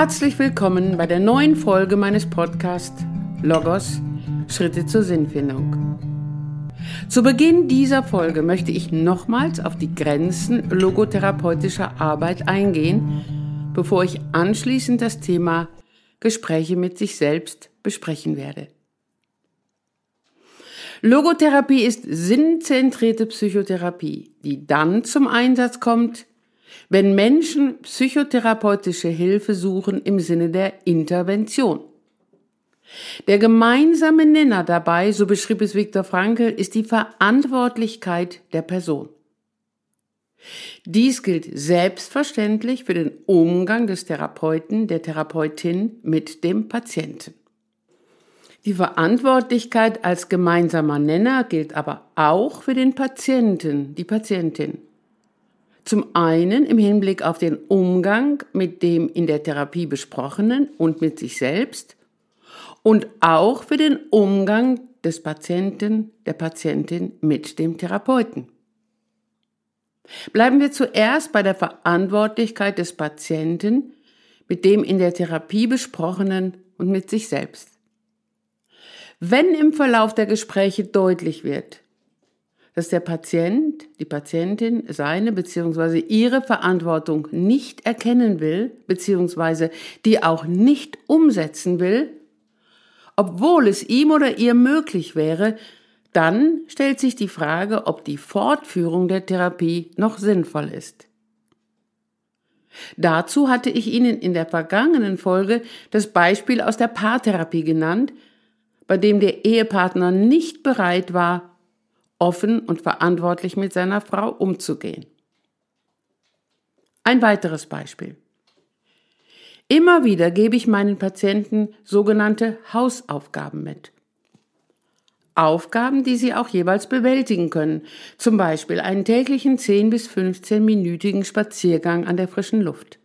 Herzlich willkommen bei der neuen Folge meines Podcasts Logos Schritte zur Sinnfindung. Zu Beginn dieser Folge möchte ich nochmals auf die Grenzen logotherapeutischer Arbeit eingehen, bevor ich anschließend das Thema Gespräche mit sich selbst besprechen werde. Logotherapie ist sinnzentrierte Psychotherapie, die dann zum Einsatz kommt, wenn Menschen psychotherapeutische Hilfe suchen im Sinne der Intervention. Der gemeinsame Nenner dabei, so beschrieb es Viktor Frankl, ist die Verantwortlichkeit der Person. Dies gilt selbstverständlich für den Umgang des Therapeuten, der Therapeutin mit dem Patienten. Die Verantwortlichkeit als gemeinsamer Nenner gilt aber auch für den Patienten, die Patientin. Zum einen im Hinblick auf den Umgang mit dem in der Therapie besprochenen und mit sich selbst und auch für den Umgang des Patienten, der Patientin mit dem Therapeuten. Bleiben wir zuerst bei der Verantwortlichkeit des Patienten mit dem in der Therapie besprochenen und mit sich selbst. Wenn im Verlauf der Gespräche deutlich wird, dass der Patient, die Patientin seine bzw. ihre Verantwortung nicht erkennen will bzw. die auch nicht umsetzen will, obwohl es ihm oder ihr möglich wäre, dann stellt sich die Frage, ob die Fortführung der Therapie noch sinnvoll ist. Dazu hatte ich Ihnen in der vergangenen Folge das Beispiel aus der Paartherapie genannt, bei dem der Ehepartner nicht bereit war, offen und verantwortlich mit seiner Frau umzugehen. Ein weiteres Beispiel. Immer wieder gebe ich meinen Patienten sogenannte Hausaufgaben mit. Aufgaben, die sie auch jeweils bewältigen können, zum Beispiel einen täglichen 10 bis 15-minütigen Spaziergang an der frischen Luft.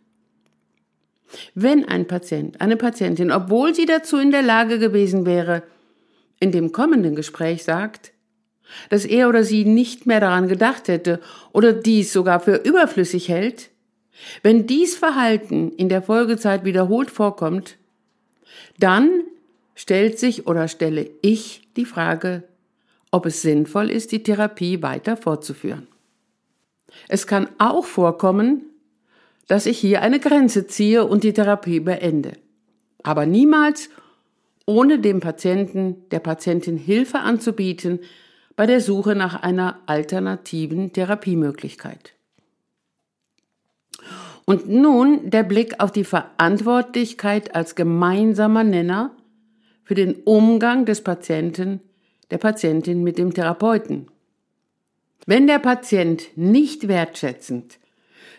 Wenn ein Patient, eine Patientin, obwohl sie dazu in der Lage gewesen wäre, in dem kommenden Gespräch sagt, dass er oder sie nicht mehr daran gedacht hätte oder dies sogar für überflüssig hält, wenn dies Verhalten in der Folgezeit wiederholt vorkommt, dann stellt sich oder stelle ich die Frage, ob es sinnvoll ist, die Therapie weiter fortzuführen. Es kann auch vorkommen, dass ich hier eine Grenze ziehe und die Therapie beende. Aber niemals ohne dem Patienten, der Patientin Hilfe anzubieten, bei der Suche nach einer alternativen Therapiemöglichkeit. Und nun der Blick auf die Verantwortlichkeit als gemeinsamer Nenner für den Umgang des Patienten, der Patientin mit dem Therapeuten. Wenn der Patient nicht wertschätzend,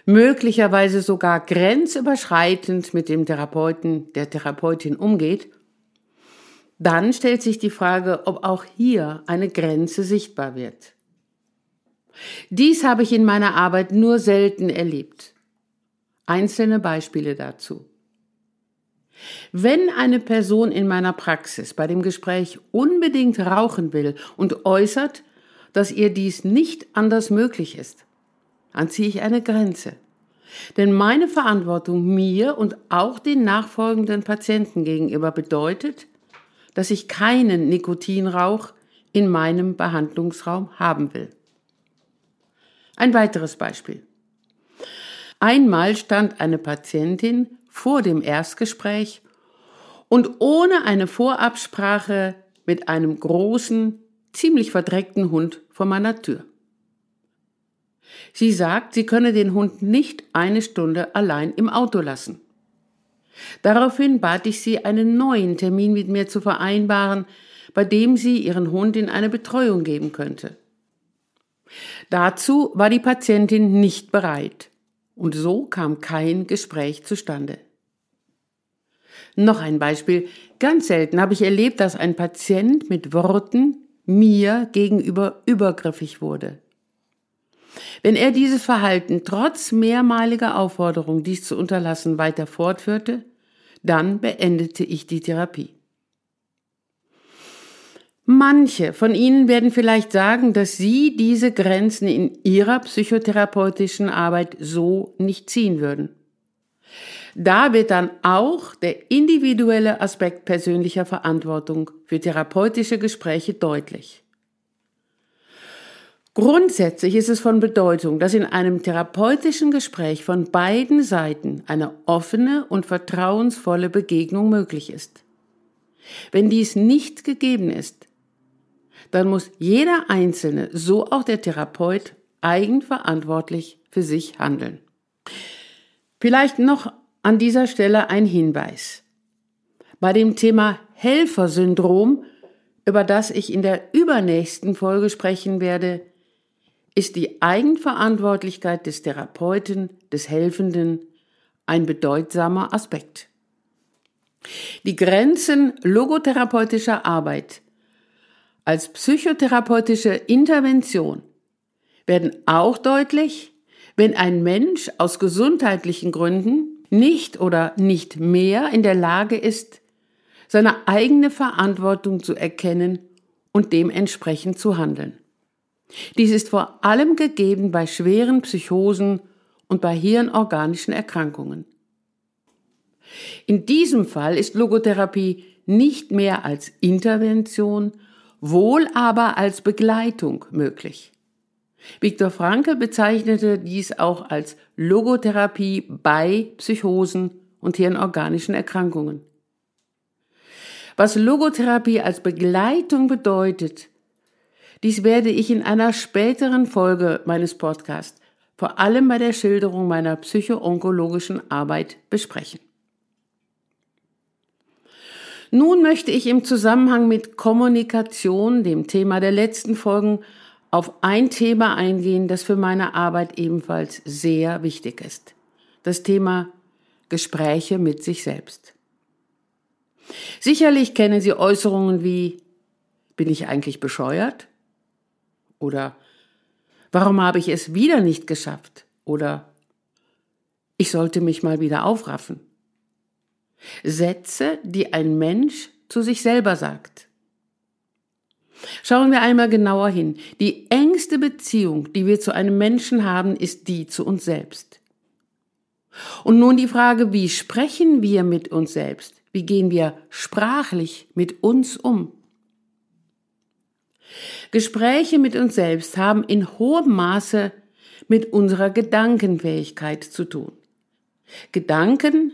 möglicherweise sogar grenzüberschreitend mit dem Therapeuten, der Therapeutin umgeht, dann stellt sich die Frage, ob auch hier eine Grenze sichtbar wird. Dies habe ich in meiner Arbeit nur selten erlebt. Einzelne Beispiele dazu. Wenn eine Person in meiner Praxis bei dem Gespräch unbedingt rauchen will und äußert, dass ihr dies nicht anders möglich ist, dann ziehe ich eine Grenze. Denn meine Verantwortung mir und auch den nachfolgenden Patienten gegenüber bedeutet, dass ich keinen Nikotinrauch in meinem Behandlungsraum haben will. Ein weiteres Beispiel. Einmal stand eine Patientin vor dem Erstgespräch und ohne eine Vorabsprache mit einem großen, ziemlich verdreckten Hund vor meiner Tür. Sie sagt, sie könne den Hund nicht eine Stunde allein im Auto lassen. Daraufhin bat ich sie, einen neuen Termin mit mir zu vereinbaren, bei dem sie ihren Hund in eine Betreuung geben könnte. Dazu war die Patientin nicht bereit, und so kam kein Gespräch zustande. Noch ein Beispiel. Ganz selten habe ich erlebt, dass ein Patient mit Worten mir gegenüber übergriffig wurde. Wenn er dieses Verhalten trotz mehrmaliger Aufforderung, dies zu unterlassen, weiter fortführte, dann beendete ich die Therapie. Manche von Ihnen werden vielleicht sagen, dass Sie diese Grenzen in Ihrer psychotherapeutischen Arbeit so nicht ziehen würden. Da wird dann auch der individuelle Aspekt persönlicher Verantwortung für therapeutische Gespräche deutlich. Grundsätzlich ist es von Bedeutung, dass in einem therapeutischen Gespräch von beiden Seiten eine offene und vertrauensvolle Begegnung möglich ist. Wenn dies nicht gegeben ist, dann muss jeder Einzelne, so auch der Therapeut, eigenverantwortlich für sich handeln. Vielleicht noch an dieser Stelle ein Hinweis. Bei dem Thema Helfersyndrom, über das ich in der übernächsten Folge sprechen werde, ist die Eigenverantwortlichkeit des Therapeuten, des Helfenden ein bedeutsamer Aspekt. Die Grenzen logotherapeutischer Arbeit als psychotherapeutische Intervention werden auch deutlich, wenn ein Mensch aus gesundheitlichen Gründen nicht oder nicht mehr in der Lage ist, seine eigene Verantwortung zu erkennen und dementsprechend zu handeln. Dies ist vor allem gegeben bei schweren Psychosen und bei hirnorganischen Erkrankungen. In diesem Fall ist Logotherapie nicht mehr als Intervention, wohl aber als Begleitung möglich. Viktor Frankl bezeichnete dies auch als Logotherapie bei Psychosen und hirnorganischen Erkrankungen. Was Logotherapie als Begleitung bedeutet, dies werde ich in einer späteren Folge meines Podcasts, vor allem bei der Schilderung meiner psychoonkologischen Arbeit, besprechen. Nun möchte ich im Zusammenhang mit Kommunikation, dem Thema der letzten Folgen, auf ein Thema eingehen, das für meine Arbeit ebenfalls sehr wichtig ist. Das Thema Gespräche mit sich selbst. Sicherlich kennen Sie Äußerungen wie bin ich eigentlich bescheuert? Oder warum habe ich es wieder nicht geschafft? Oder ich sollte mich mal wieder aufraffen. Sätze, die ein Mensch zu sich selber sagt. Schauen wir einmal genauer hin. Die engste Beziehung, die wir zu einem Menschen haben, ist die zu uns selbst. Und nun die Frage, wie sprechen wir mit uns selbst? Wie gehen wir sprachlich mit uns um? Gespräche mit uns selbst haben in hohem Maße mit unserer Gedankenfähigkeit zu tun. Gedanken,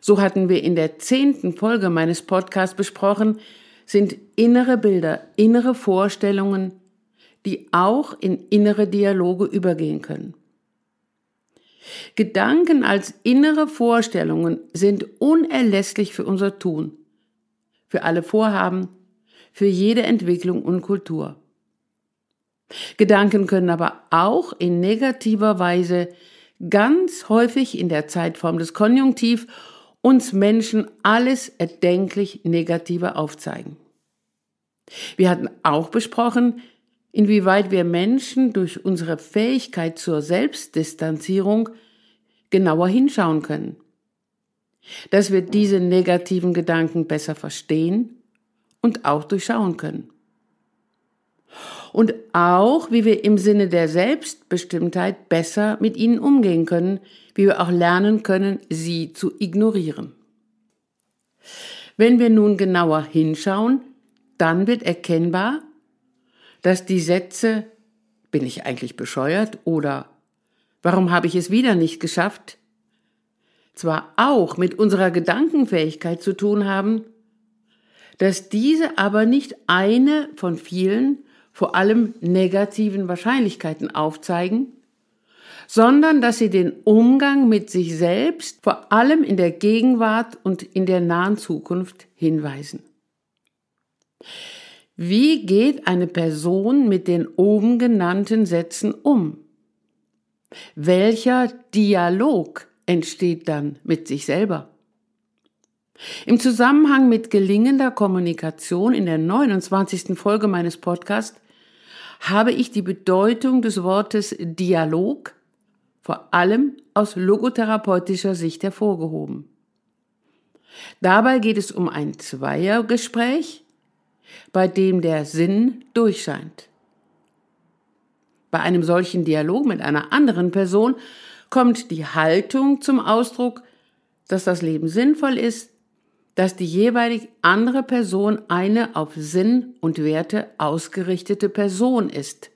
so hatten wir in der zehnten Folge meines Podcasts besprochen, sind innere Bilder, innere Vorstellungen, die auch in innere Dialoge übergehen können. Gedanken als innere Vorstellungen sind unerlässlich für unser Tun, für alle Vorhaben, für jede Entwicklung und Kultur. Gedanken können aber auch in negativer Weise ganz häufig in der Zeitform des Konjunktiv uns Menschen alles erdenklich Negative aufzeigen. Wir hatten auch besprochen, inwieweit wir Menschen durch unsere Fähigkeit zur Selbstdistanzierung genauer hinschauen können. Dass wir diese negativen Gedanken besser verstehen und auch durchschauen können. Und auch, wie wir im Sinne der Selbstbestimmtheit besser mit ihnen umgehen können, wie wir auch lernen können, sie zu ignorieren. Wenn wir nun genauer hinschauen, dann wird erkennbar, dass die Sätze bin ich eigentlich bescheuert oder warum habe ich es wieder nicht geschafft, zwar auch mit unserer Gedankenfähigkeit zu tun haben, dass diese aber nicht eine von vielen, vor allem negativen Wahrscheinlichkeiten aufzeigen, sondern dass sie den Umgang mit sich selbst vor allem in der Gegenwart und in der nahen Zukunft hinweisen. Wie geht eine Person mit den oben genannten Sätzen um? Welcher Dialog entsteht dann mit sich selber? Im Zusammenhang mit gelingender Kommunikation in der 29. Folge meines Podcasts habe ich die Bedeutung des Wortes Dialog vor allem aus logotherapeutischer Sicht hervorgehoben. Dabei geht es um ein Zweiergespräch, bei dem der Sinn durchscheint. Bei einem solchen Dialog mit einer anderen Person kommt die Haltung zum Ausdruck, dass das Leben sinnvoll ist, dass die jeweilig andere Person eine auf Sinn und Werte ausgerichtete Person ist.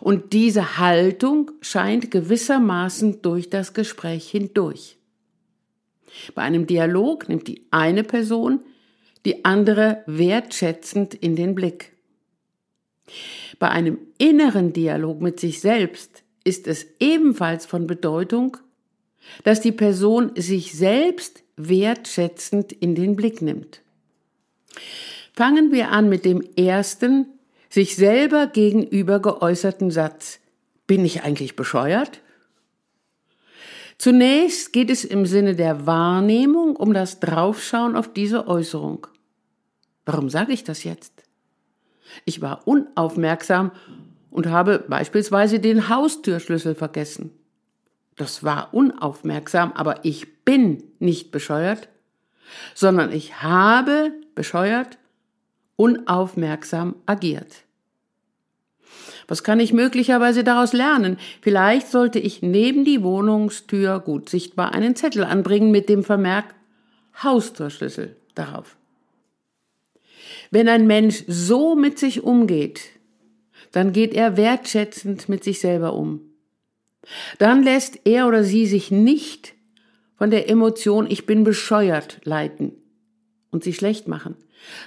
Und diese Haltung scheint gewissermaßen durch das Gespräch hindurch. Bei einem Dialog nimmt die eine Person die andere wertschätzend in den Blick. Bei einem inneren Dialog mit sich selbst ist es ebenfalls von Bedeutung, dass die Person sich selbst wertschätzend in den Blick nimmt. Fangen wir an mit dem ersten, sich selber gegenüber geäußerten Satz. Bin ich eigentlich bescheuert? Zunächst geht es im Sinne der Wahrnehmung um das Draufschauen auf diese Äußerung. Warum sage ich das jetzt? Ich war unaufmerksam und habe beispielsweise den Haustürschlüssel vergessen. Das war unaufmerksam, aber ich bin nicht bescheuert, sondern ich habe bescheuert unaufmerksam agiert. Was kann ich möglicherweise daraus lernen? Vielleicht sollte ich neben die Wohnungstür gut sichtbar einen Zettel anbringen mit dem Vermerk Haustürschlüssel darauf. Wenn ein Mensch so mit sich umgeht, dann geht er wertschätzend mit sich selber um. Dann lässt er oder sie sich nicht von der Emotion ich bin bescheuert leiten und sich schlecht machen,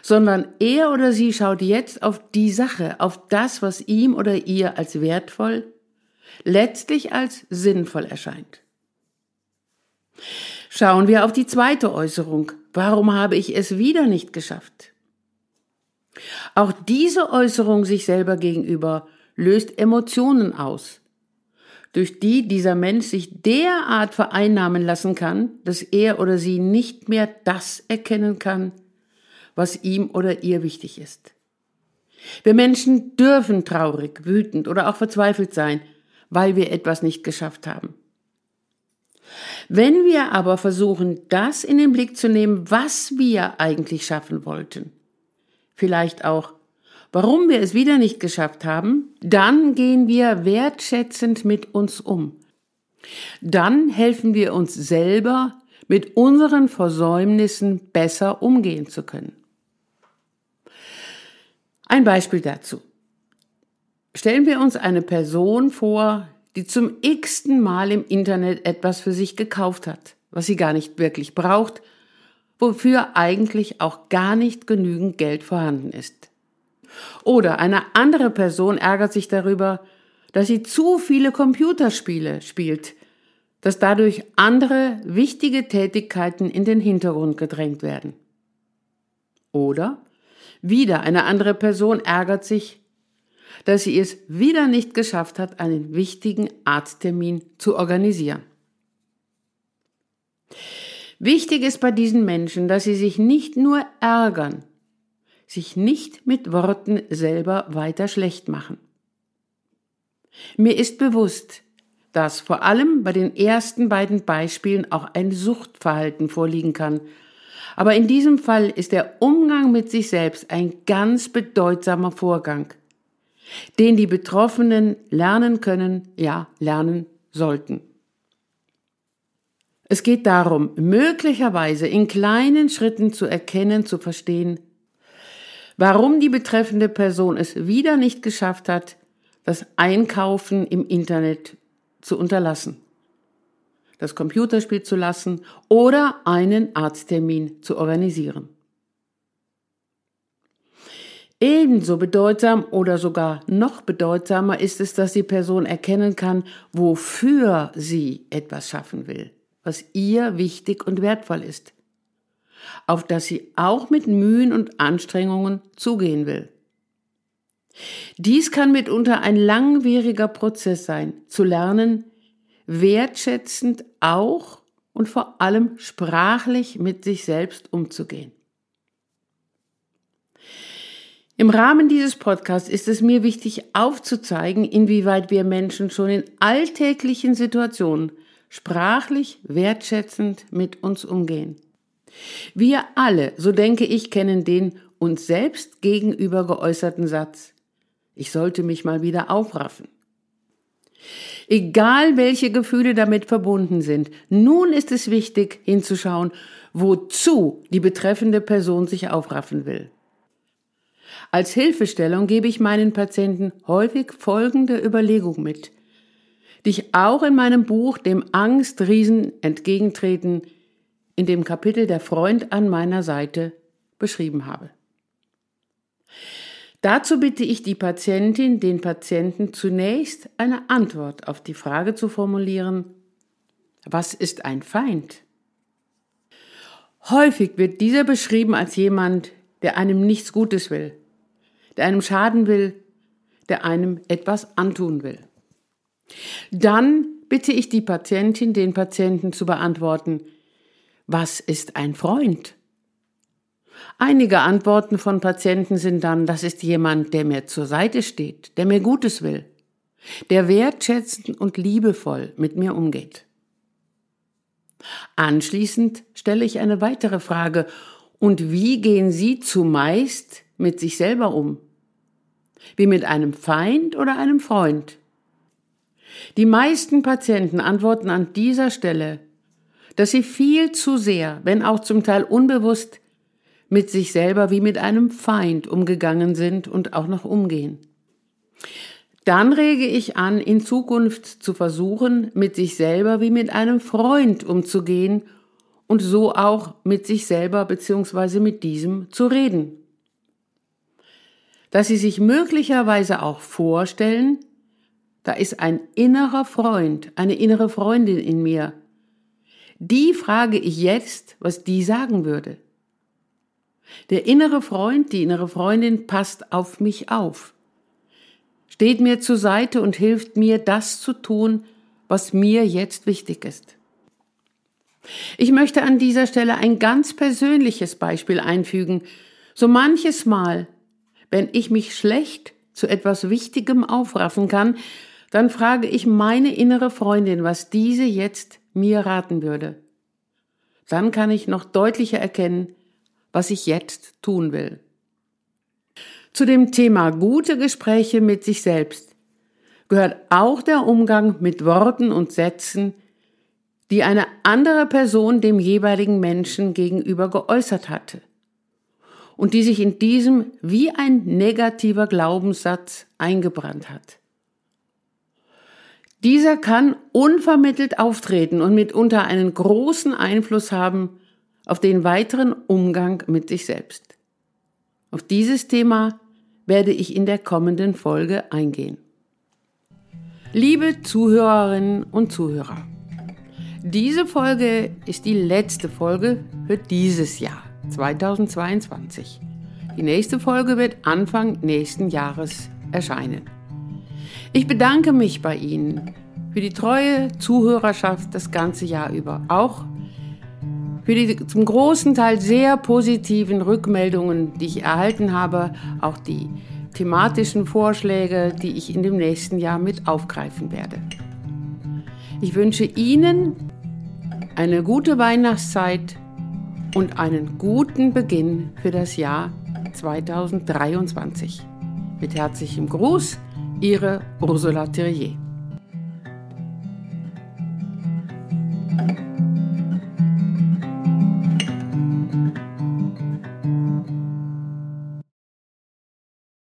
sondern er oder sie schaut jetzt auf die Sache, auf das, was ihm oder ihr als wertvoll, letztlich als sinnvoll erscheint. Schauen wir auf die zweite Äußerung. Warum habe ich es wieder nicht geschafft? Auch diese Äußerung sich selber gegenüber löst Emotionen aus, durch die dieser Mensch sich derart vereinnahmen lassen kann, dass er oder sie nicht mehr das erkennen kann, was ihm oder ihr wichtig ist. Wir Menschen dürfen traurig, wütend oder auch verzweifelt sein, weil wir etwas nicht geschafft haben. Wenn wir aber versuchen, das in den Blick zu nehmen, was wir eigentlich schaffen wollten, vielleicht auch, warum wir es wieder nicht geschafft haben, dann gehen wir wertschätzend mit uns um. Dann helfen wir uns selber, mit unseren Versäumnissen besser umgehen zu können. Ein Beispiel dazu. Stellen wir uns eine Person vor, die zum x-ten Mal im Internet etwas für sich gekauft hat, was sie gar nicht wirklich braucht, wofür eigentlich auch gar nicht genügend Geld vorhanden ist. Oder eine andere Person ärgert sich darüber, dass sie zu viele Computerspiele spielt, dass dadurch andere wichtige Tätigkeiten in den Hintergrund gedrängt werden. Oder wieder eine andere Person ärgert sich, dass sie es wieder nicht geschafft hat, einen wichtigen Arzttermin zu organisieren. Wichtig ist bei diesen Menschen, dass sie sich nicht nur ärgern, sich nicht mit Worten selber weiter schlecht machen. Mir ist bewusst, dass vor allem bei den ersten beiden Beispielen auch ein Suchtverhalten vorliegen kann. Aber in diesem Fall ist der Umgang mit sich selbst ein ganz bedeutsamer Vorgang, den die Betroffenen lernen können, ja, lernen sollten. Es geht darum, möglicherweise in kleinen Schritten zu erkennen, zu verstehen, warum die betreffende Person es wieder nicht geschafft hat, das Einkaufen im Internet zu unterlassen, das Computerspiel zu lassen oder einen Arzttermin zu organisieren. Ebenso bedeutsam oder sogar noch bedeutsamer ist es, dass die Person erkennen kann, wofür sie etwas schaffen will was ihr wichtig und wertvoll ist, auf das sie auch mit Mühen und Anstrengungen zugehen will. Dies kann mitunter ein langwieriger Prozess sein, zu lernen, wertschätzend auch und vor allem sprachlich mit sich selbst umzugehen. Im Rahmen dieses Podcasts ist es mir wichtig aufzuzeigen, inwieweit wir Menschen schon in alltäglichen Situationen sprachlich wertschätzend mit uns umgehen. Wir alle, so denke ich, kennen den uns selbst gegenüber geäußerten Satz. Ich sollte mich mal wieder aufraffen. Egal welche Gefühle damit verbunden sind, nun ist es wichtig hinzuschauen, wozu die betreffende Person sich aufraffen will. Als Hilfestellung gebe ich meinen Patienten häufig folgende Überlegung mit, die ich auch in meinem Buch Dem Angstriesen entgegentreten in dem Kapitel Der Freund an meiner Seite beschrieben habe. Dazu bitte ich die Patientin, den Patienten zunächst eine Antwort auf die Frage zu formulieren, was ist ein Feind? Häufig wird dieser beschrieben als jemand, der einem nichts Gutes will, der einem schaden will, der einem etwas antun will. Dann bitte ich die Patientin, den Patienten zu beantworten, was ist ein Freund? Einige Antworten von Patienten sind dann, das ist jemand, der mir zur Seite steht, der mir Gutes will, der wertschätzend und liebevoll mit mir umgeht. Anschließend stelle ich eine weitere Frage, und wie gehen Sie zumeist mit sich selber um? Wie mit einem Feind oder einem Freund? Die meisten Patienten antworten an dieser Stelle, dass sie viel zu sehr, wenn auch zum Teil unbewusst, mit sich selber wie mit einem Feind umgegangen sind und auch noch umgehen. Dann rege ich an, in Zukunft zu versuchen, mit sich selber wie mit einem Freund umzugehen und so auch mit sich selber bzw. mit diesem zu reden. Dass Sie sich möglicherweise auch vorstellen, da ist ein innerer Freund, eine innere Freundin in mir. Die frage ich jetzt, was die sagen würde. Der innere Freund, die innere Freundin passt auf mich auf, steht mir zur Seite und hilft mir, das zu tun, was mir jetzt wichtig ist. Ich möchte an dieser Stelle ein ganz persönliches Beispiel einfügen. So manches Mal, wenn ich mich schlecht zu etwas Wichtigem aufraffen kann, dann frage ich meine innere Freundin, was diese jetzt mir raten würde. Dann kann ich noch deutlicher erkennen, was ich jetzt tun will. Zu dem Thema gute Gespräche mit sich selbst gehört auch der Umgang mit Worten und Sätzen, die eine andere Person dem jeweiligen Menschen gegenüber geäußert hatte und die sich in diesem wie ein negativer Glaubenssatz eingebrannt hat. Dieser kann unvermittelt auftreten und mitunter einen großen Einfluss haben auf den weiteren Umgang mit sich selbst. Auf dieses Thema werde ich in der kommenden Folge eingehen. Liebe Zuhörerinnen und Zuhörer, diese Folge ist die letzte Folge für dieses Jahr 2022. Die nächste Folge wird Anfang nächsten Jahres erscheinen. Ich bedanke mich bei Ihnen für die treue Zuhörerschaft das ganze Jahr über, auch für die zum großen Teil sehr positiven Rückmeldungen, die ich erhalten habe, auch die thematischen Vorschläge, die ich in dem nächsten Jahr mit aufgreifen werde. Ich wünsche Ihnen eine gute Weihnachtszeit und einen guten Beginn für das Jahr 2023. Mit herzlichem Gruß, Ihre Ursula Thierrier.